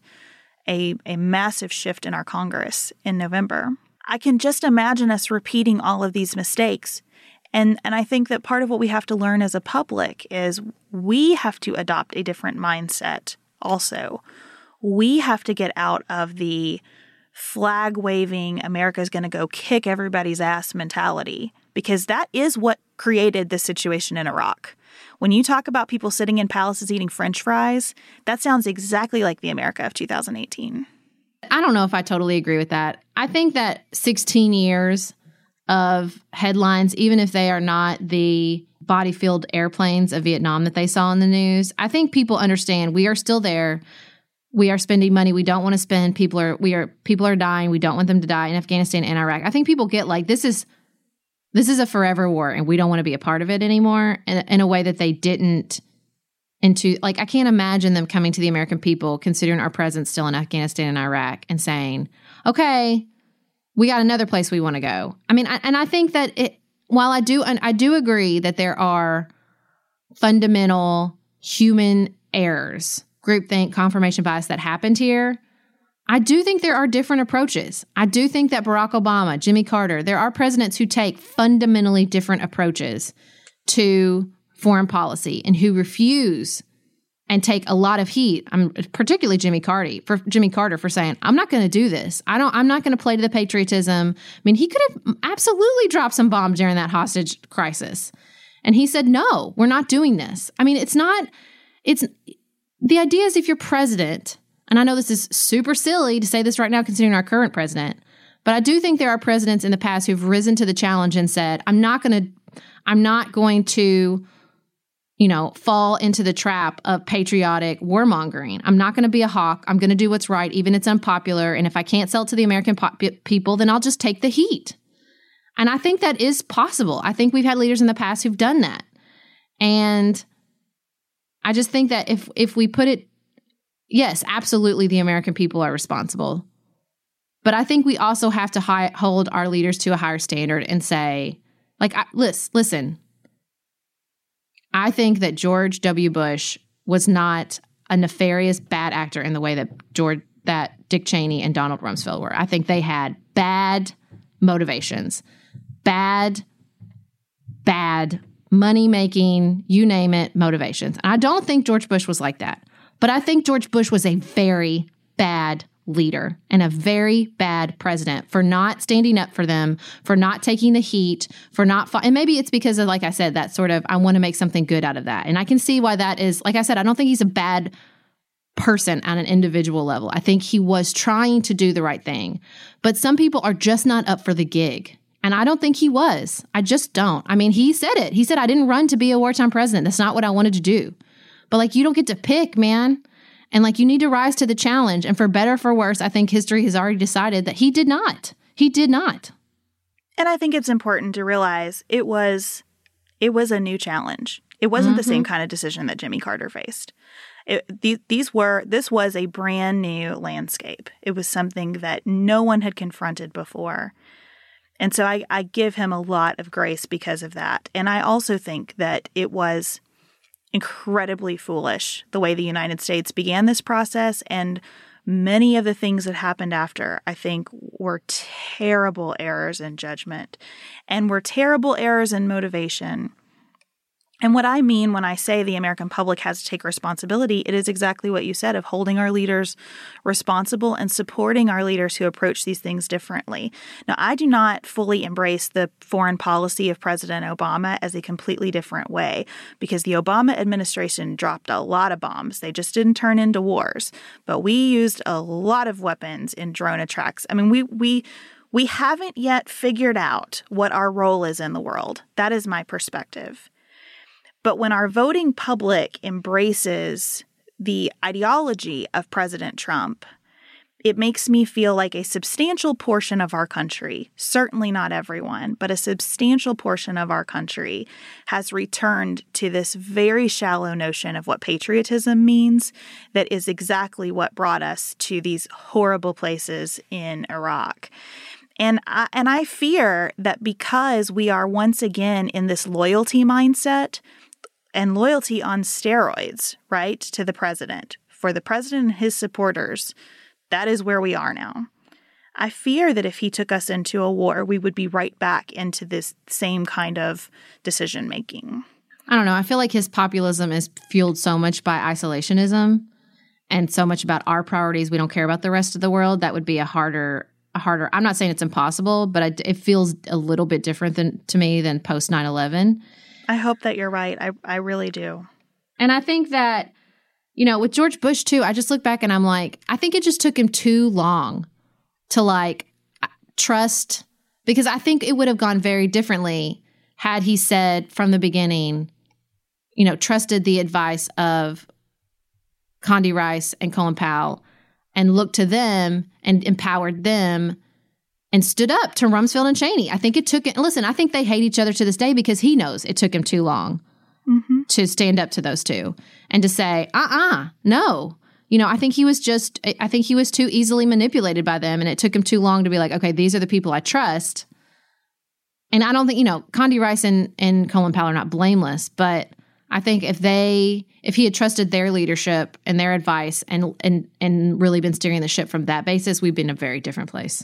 a, a massive shift in our Congress in November. I can just imagine us repeating all of these mistakes. And, and I think that part of what we have to learn as a public is we have to adopt a different mindset also we have to get out of the flag waving, America's going to go kick everybody's ass mentality because that is what created this situation in Iraq. When you talk about people sitting in palaces eating french fries, that sounds exactly like the America of 2018. I don't know if I totally agree with that. I think that 16 years of headlines, even if they are not the body filled airplanes of Vietnam that they saw in the news, I think people understand we are still there we are spending money. We don't want to spend. People are we are people are dying. We don't want them to die in afghanistan and iraq. I think people get like this is this is a forever war and we don't want to be a part of it anymore in, in a way that they didn't into like i can't imagine them coming to the american people considering our presence still in afghanistan and iraq and saying okay we got another place we want to go. I mean I, and i think that it while i do and i do agree that there are fundamental human errors groupthink, confirmation bias that happened here, I do think there are different approaches. I do think that Barack Obama, Jimmy Carter, there are presidents who take fundamentally different approaches to foreign policy and who refuse and take a lot of heat. I'm particularly Jimmy Carter for Jimmy Carter for saying, "I'm not going to do this. I don't I'm not going to play to the patriotism." I mean, he could have absolutely dropped some bombs during that hostage crisis. And he said, "No, we're not doing this." I mean, it's not it's the idea is if you're president, and I know this is super silly to say this right now considering our current president, but I do think there are presidents in the past who've risen to the challenge and said, I'm not going to, I'm not going to, you know, fall into the trap of patriotic warmongering. I'm not going to be a hawk. I'm going to do what's right, even if it's unpopular. And if I can't sell to the American po- people, then I'll just take the heat. And I think that is possible. I think we've had leaders in the past who've done that. And I just think that if if we put it yes, absolutely the American people are responsible. But I think we also have to hi- hold our leaders to a higher standard and say like I, listen, listen. I think that George W. Bush was not a nefarious bad actor in the way that George that Dick Cheney and Donald Rumsfeld were. I think they had bad motivations, bad, bad money making, you name it, motivations. And I don't think George Bush was like that. But I think George Bush was a very bad leader and a very bad president for not standing up for them, for not taking the heat, for not, and maybe it's because of, like I said, that sort of, I want to make something good out of that. And I can see why that is, like I said, I don't think he's a bad person on an individual level. I think he was trying to do the right thing. But some people are just not up for the gig. And I don't think he was. I just don't. I mean, he said it. He said, I didn't run to be a wartime president. That's not what I wanted to do. But like, you don't get to pick, man. And like, you need to rise to the challenge. And for better or for worse, I think history has already decided that he did not. He did not. And I think it's important to realize it was it was a new challenge. It wasn't mm-hmm. the same kind of decision that Jimmy Carter faced. It, these, these were this was a brand new landscape. It was something that no one had confronted before. And so I, I give him a lot of grace because of that. And I also think that it was incredibly foolish the way the United States began this process and many of the things that happened after, I think, were terrible errors in judgment and were terrible errors in motivation. And what I mean when I say the American public has to take responsibility, it is exactly what you said of holding our leaders responsible and supporting our leaders who approach these things differently. Now, I do not fully embrace the foreign policy of President Obama as a completely different way because the Obama administration dropped a lot of bombs. They just didn't turn into wars. But we used a lot of weapons in drone attacks. I mean, we we we haven't yet figured out what our role is in the world. That is my perspective. But when our voting public embraces the ideology of President Trump, it makes me feel like a substantial portion of our country, certainly not everyone, but a substantial portion of our country has returned to this very shallow notion of what patriotism means that is exactly what brought us to these horrible places in Iraq. And I, and I fear that because we are once again in this loyalty mindset, and loyalty on steroids, right, to the president. For the president and his supporters, that is where we are now. I fear that if he took us into a war, we would be right back into this same kind of decision making. I don't know. I feel like his populism is fueled so much by isolationism and so much about our priorities. We don't care about the rest of the world. That would be a harder, a harder. I'm not saying it's impossible, but it feels a little bit different than to me than post 9 11. I hope that you're right. I, I really do. And I think that, you know, with George Bush too, I just look back and I'm like, I think it just took him too long to like trust because I think it would have gone very differently had he said from the beginning, you know, trusted the advice of Condi Rice and Colin Powell and looked to them and empowered them and stood up to Rumsfeld and Cheney. I think it took, listen, I think they hate each other to this day because he knows it took him too long mm-hmm. to stand up to those two and to say, uh uh-uh, uh no. You know, I think he was just, I think he was too easily manipulated by them and it took him too long to be like, okay, these are the people I trust. And I don't think, you know, Condi Rice and, and Colin Powell are not blameless, but I think if they, if he had trusted their leadership and their advice and, and, and really been steering the ship from that basis, we'd be in a very different place.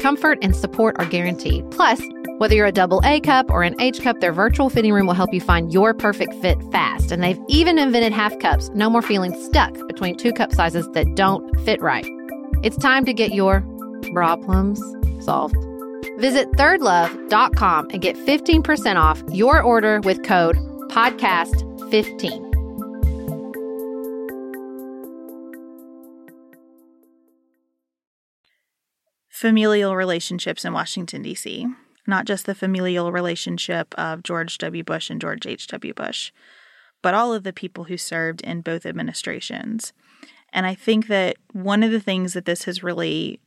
Comfort and support are guaranteed. Plus, whether you're a double A cup or an H cup, their virtual fitting room will help you find your perfect fit fast. And they've even invented half cups. No more feeling stuck between two cup sizes that don't fit right. It's time to get your bra plums solved. Visit thirdlove.com and get 15% off your order with code podcast15. Familial relationships in Washington, D.C not just the familial relationship of George W. Bush and George H.W. Bush, but all of the people who served in both administrations. And I think that one of the things that this has really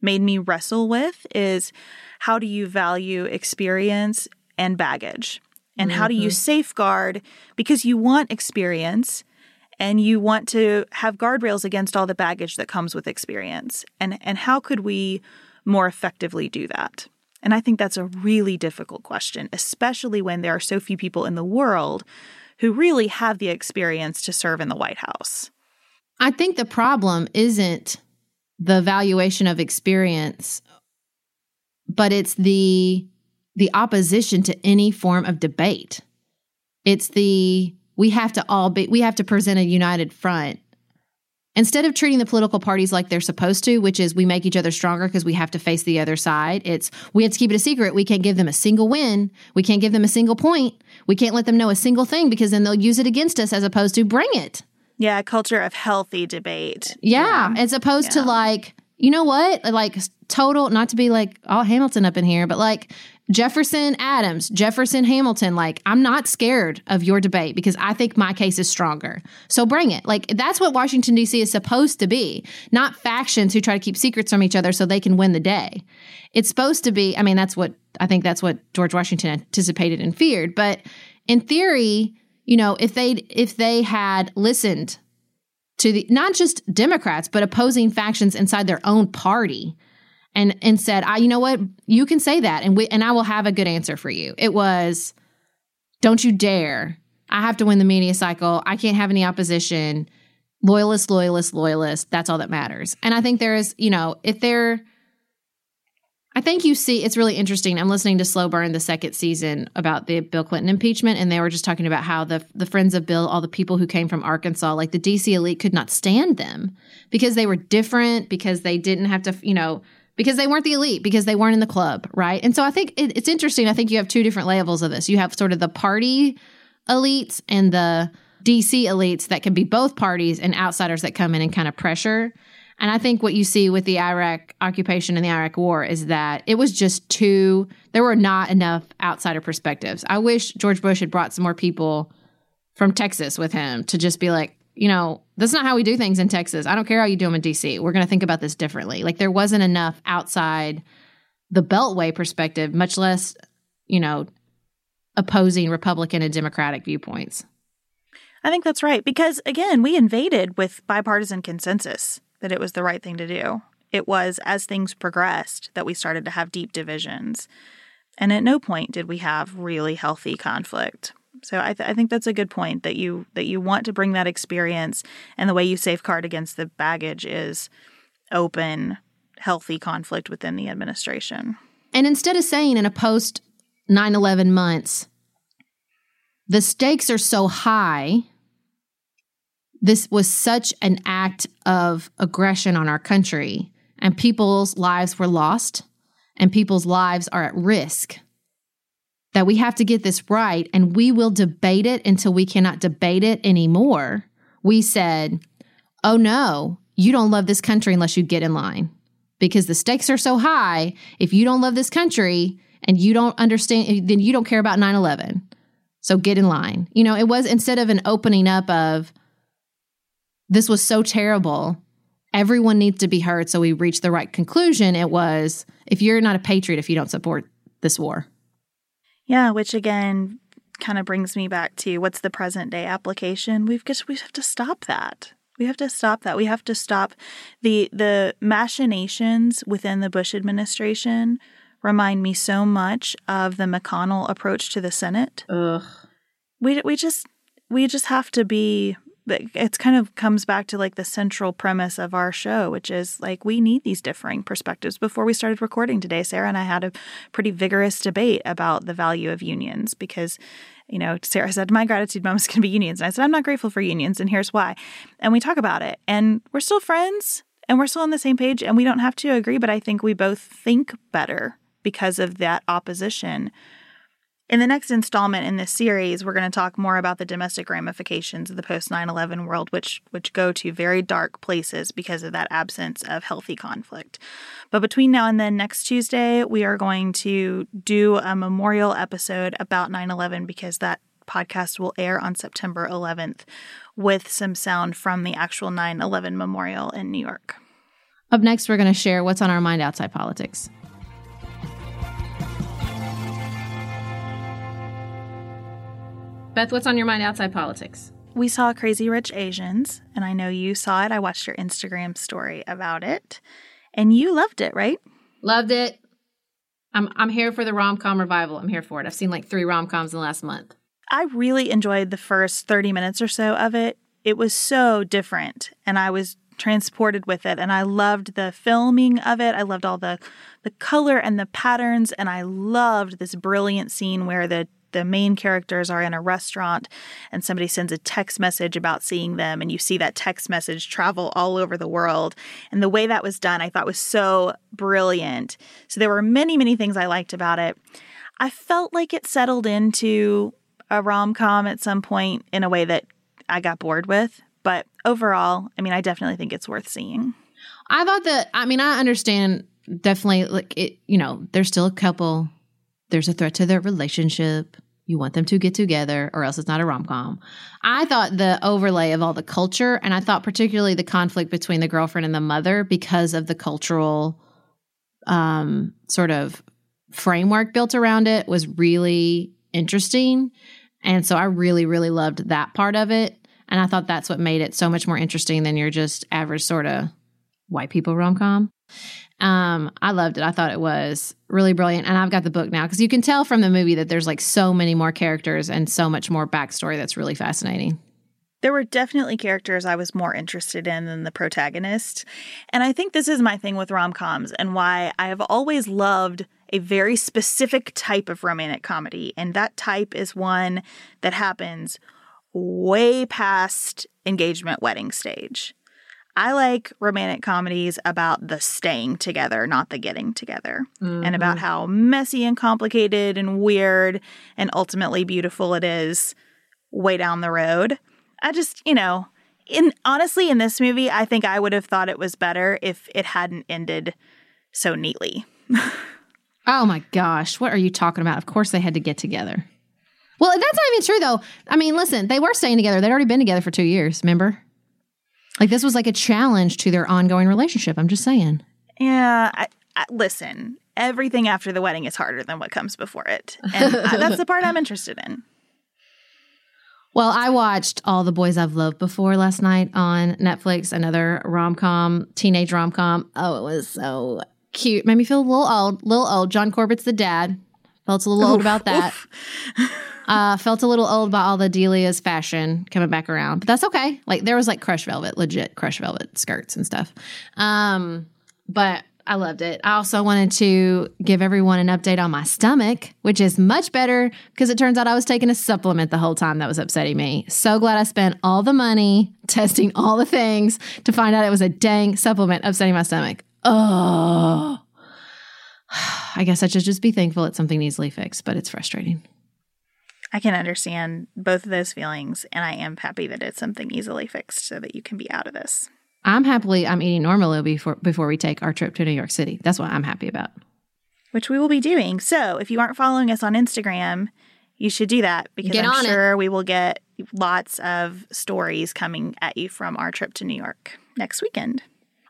made me wrestle with is how do you value experience and baggage? And mm-hmm. how do you mm-hmm. safeguard because you want experience and you want to have guardrails against all the baggage that comes with experience. And and how could we more effectively do that? And I think that's a really difficult question, especially when there are so few people in the world who really have the experience to serve in the White House. I think the problem isn't the valuation of experience, but it's the the opposition to any form of debate. It's the we have to all be we have to present a united front Instead of treating the political parties like they're supposed to, which is we make each other stronger because we have to face the other side, it's we have to keep it a secret. We can't give them a single win. We can't give them a single point. We can't let them know a single thing because then they'll use it against us as opposed to bring it. Yeah, a culture of healthy debate. Yeah, yeah. as opposed yeah. to like, you know what? Like total, not to be like all Hamilton up in here, but like Jefferson Adams, Jefferson Hamilton, like, I'm not scared of your debate because I think my case is stronger. So bring it. Like, that's what Washington, D.C. is supposed to be, not factions who try to keep secrets from each other so they can win the day. It's supposed to be, I mean, that's what I think that's what George Washington anticipated and feared. But in theory, you know, if they if they had listened to the not just Democrats, but opposing factions inside their own party, and and said, "I, you know what? You can say that, and we and I will have a good answer for you." It was, "Don't you dare! I have to win the media cycle. I can't have any opposition. Loyalist, loyalist, loyalist. That's all that matters." And I think there is, you know, if there. I think you see it's really interesting. I'm listening to Slow Burn the second season about the Bill Clinton impeachment, and they were just talking about how the the friends of Bill, all the people who came from Arkansas, like the DC elite, could not stand them because they were different, because they didn't have to, you know, because they weren't the elite, because they weren't in the club, right? And so I think it, it's interesting. I think you have two different levels of this. You have sort of the party elites and the DC elites that can be both parties and outsiders that come in and kind of pressure. And I think what you see with the Iraq occupation and the Iraq war is that it was just too, there were not enough outsider perspectives. I wish George Bush had brought some more people from Texas with him to just be like, you know, that's not how we do things in Texas. I don't care how you do them in DC. We're going to think about this differently. Like there wasn't enough outside the Beltway perspective, much less, you know, opposing Republican and Democratic viewpoints. I think that's right. Because again, we invaded with bipartisan consensus that it was the right thing to do. It was as things progressed that we started to have deep divisions. And at no point did we have really healthy conflict. So I, th- I think that's a good point that you that you want to bring that experience, and the way you safeguard against the baggage is open, healthy conflict within the administration. And instead of saying in a post 9/11 months, the stakes are so high. This was such an act of aggression on our country, and people's lives were lost, and people's lives are at risk. That we have to get this right, and we will debate it until we cannot debate it anymore. We said, Oh no, you don't love this country unless you get in line because the stakes are so high. If you don't love this country and you don't understand, then you don't care about 9 11. So get in line. You know, it was instead of an opening up of this was so terrible, everyone needs to be heard. So we reached the right conclusion. It was if you're not a patriot, if you don't support this war. Yeah, which again kind of brings me back to what's the present day application. We've just we have to stop that. We have to stop that. We have to stop the the machinations within the Bush administration remind me so much of the McConnell approach to the Senate. Ugh. We we just we just have to be it's kind of comes back to like the central premise of our show, which is like we need these differing perspectives. Before we started recording today, Sarah and I had a pretty vigorous debate about the value of unions because, you know, Sarah said, My gratitude moments can be unions. And I said, I'm not grateful for unions, and here's why. And we talk about it, and we're still friends and we're still on the same page, and we don't have to agree, but I think we both think better because of that opposition. In the next installment in this series, we're going to talk more about the domestic ramifications of the post 9/11 world which which go to very dark places because of that absence of healthy conflict. But between now and then next Tuesday, we are going to do a memorial episode about 9/11 because that podcast will air on September 11th with some sound from the actual 9/11 memorial in New York. Up next, we're going to share what's on our mind outside politics. Beth, what's on your mind outside politics? We saw Crazy Rich Asians, and I know you saw it. I watched your Instagram story about it, and you loved it, right? Loved it. I'm I'm here for the rom com revival. I'm here for it. I've seen like three rom coms in the last month. I really enjoyed the first 30 minutes or so of it. It was so different, and I was transported with it and I loved the filming of it. I loved all the the color and the patterns and I loved this brilliant scene where the the main characters are in a restaurant and somebody sends a text message about seeing them and you see that text message travel all over the world. And the way that was done i thought was so brilliant. So there were many many things i liked about it. I felt like it settled into a rom-com at some point in a way that i got bored with. But overall i mean i definitely think it's worth seeing. I thought that i mean i understand definitely like it you know there's still a couple there's a threat to their relationship. You want them to get together, or else it's not a rom com. I thought the overlay of all the culture, and I thought particularly the conflict between the girlfriend and the mother because of the cultural um, sort of framework built around it was really interesting. And so I really, really loved that part of it. And I thought that's what made it so much more interesting than your just average sort of white people rom com. Um, I loved it. I thought it was really brilliant. And I've got the book now because you can tell from the movie that there's like so many more characters and so much more backstory that's really fascinating. There were definitely characters I was more interested in than the protagonist. And I think this is my thing with rom coms and why I have always loved a very specific type of romantic comedy. And that type is one that happens way past engagement wedding stage. I like romantic comedies about the staying together, not the getting together, mm-hmm. and about mm-hmm. how messy and complicated and weird and ultimately beautiful it is way down the road. I just, you know, in honestly in this movie, I think I would have thought it was better if it hadn't ended so neatly. (laughs) oh my gosh, what are you talking about? Of course they had to get together. Well, that's not even true though. I mean, listen, they were staying together. They'd already been together for 2 years, remember? Like this was like a challenge to their ongoing relationship. I'm just saying. Yeah. I, I, listen, everything after the wedding is harder than what comes before it. And I, that's the part I'm interested in. (laughs) Well, I watched All the Boys I've Loved Before last night on Netflix, another rom com, teenage rom com. Oh, it was so cute. Made me feel a little old, little old. John Corbett's the dad. Felt a little old (laughs) about that. (laughs) Uh, felt a little old about all the Delia's fashion coming back around, but that's okay. Like there was like crush velvet, legit crush velvet skirts and stuff. Um, but I loved it. I also wanted to give everyone an update on my stomach, which is much better because it turns out I was taking a supplement the whole time that was upsetting me. So glad I spent all the money (laughs) testing all the things to find out it was a dang supplement upsetting my stomach. Oh. (sighs) I guess I should just be thankful it's something easily fixed, but it's frustrating. I can understand both of those feelings, and I am happy that it's something easily fixed so that you can be out of this. I'm happily I'm eating normally before before we take our trip to New York City. That's what I'm happy about. Which we will be doing. So if you aren't following us on Instagram, you should do that because Get I'm on it. sure we will get lots of stories coming at you from our trip to New York next weekend.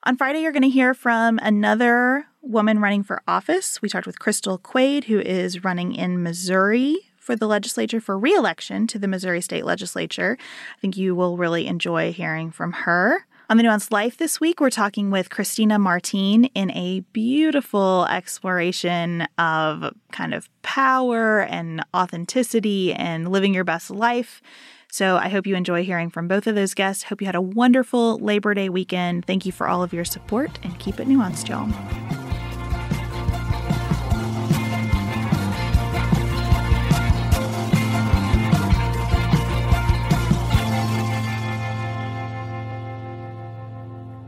On Friday, you're going to hear from another woman running for office. We talked with Crystal Quade, who is running in Missouri for the legislature for reelection to the Missouri State Legislature. I think you will really enjoy hearing from her. On the Nuanced Life this week, we're talking with Christina Martin in a beautiful exploration of kind of power and authenticity and living your best life. So I hope you enjoy hearing from both of those guests. Hope you had a wonderful Labor Day weekend. Thank you for all of your support and keep it nuanced, y'all.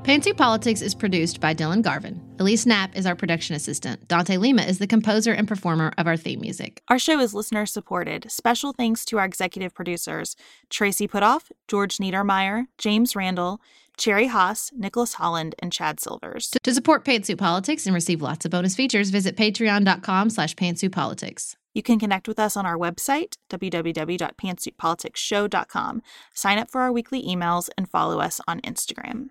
Pantsuit Politics is produced by Dylan Garvin. Elise Knapp is our production assistant. Dante Lima is the composer and performer of our theme music. Our show is listener supported. Special thanks to our executive producers Tracy Putoff, George Niedermeyer, James Randall, Cherry Haas, Nicholas Holland, and Chad Silvers. To support Pantsuit Politics and receive lots of bonus features, visit patreon.com slash pantsuitpolitics. You can connect with us on our website, www.pantsuitpoliticsshow.com. Sign up for our weekly emails and follow us on Instagram.